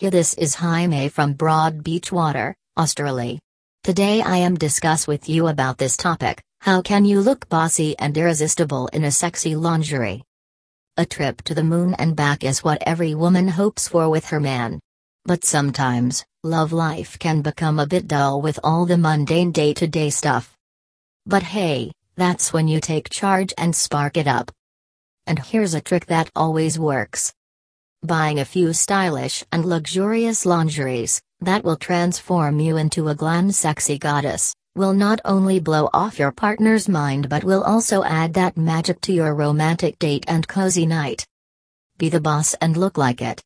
This is Jaime from Broad Beach Water, Australia. Today I am discuss with you about this topic, how can you look bossy and irresistible in a sexy lingerie? A trip to the moon and back is what every woman hopes for with her man. But sometimes, love life can become a bit dull with all the mundane day to day stuff. But hey, that's when you take charge and spark it up. And here's a trick that always works. Buying a few stylish and luxurious lingeries, that will transform you into a glam sexy goddess, will not only blow off your partner's mind but will also add that magic to your romantic date and cozy night. Be the boss and look like it.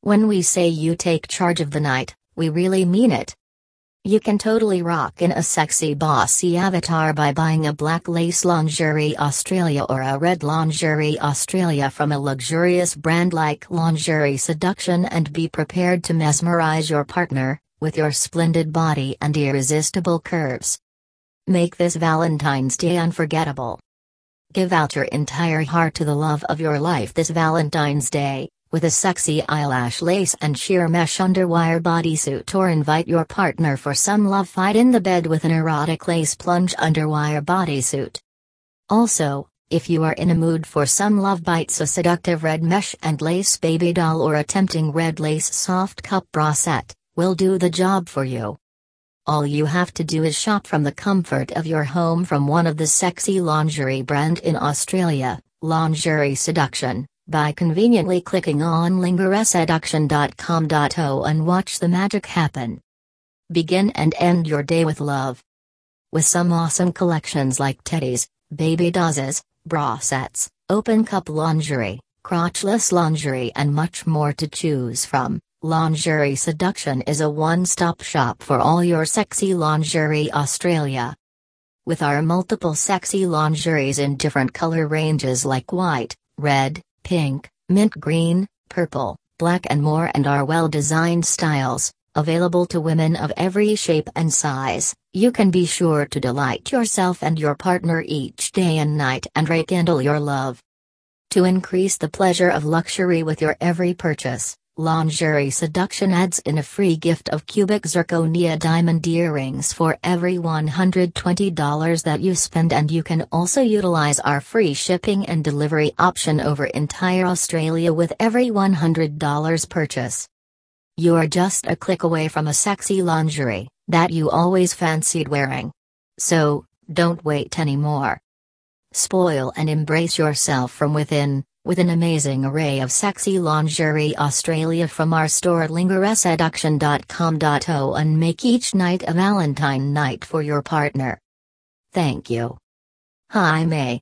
When we say you take charge of the night, we really mean it. You can totally rock in a sexy bossy avatar by buying a black lace lingerie Australia or a red lingerie Australia from a luxurious brand like Lingerie Seduction and be prepared to mesmerize your partner, with your splendid body and irresistible curves. Make this Valentine's Day unforgettable. Give out your entire heart to the love of your life this Valentine's Day with a sexy eyelash lace and sheer mesh underwire bodysuit or invite your partner for some love fight in the bed with an erotic lace plunge underwire bodysuit. Also, if you are in a mood for some love bites a seductive red mesh and lace baby doll or a tempting red lace soft cup bra set, will do the job for you. All you have to do is shop from the comfort of your home from one of the sexy lingerie brand in Australia, Lingerie Seduction by conveniently clicking on lingerieseduction.com.au and watch the magic happen. Begin and end your day with love. With some awesome collections like teddies, baby dolls, bra sets, open cup lingerie, crotchless lingerie, and much more to choose from, Lingerie Seduction is a one stop shop for all your sexy lingerie Australia. With our multiple sexy lingeries in different color ranges like white, red, pink, mint green, purple, black and more and are well-designed styles, available to women of every shape and size, you can be sure to delight yourself and your partner each day and night and rekindle your love. To increase the pleasure of luxury with your every purchase, Lingerie Seduction adds in a free gift of cubic zirconia diamond earrings for every $120 that you spend and you can also utilize our free shipping and delivery option over entire Australia with every $100 purchase. You are just a click away from a sexy lingerie that you always fancied wearing. So, don't wait anymore. Spoil and embrace yourself from within with an amazing array of sexy lingerie Australia from our store at and make each night a Valentine night for your partner. Thank you. Hi May.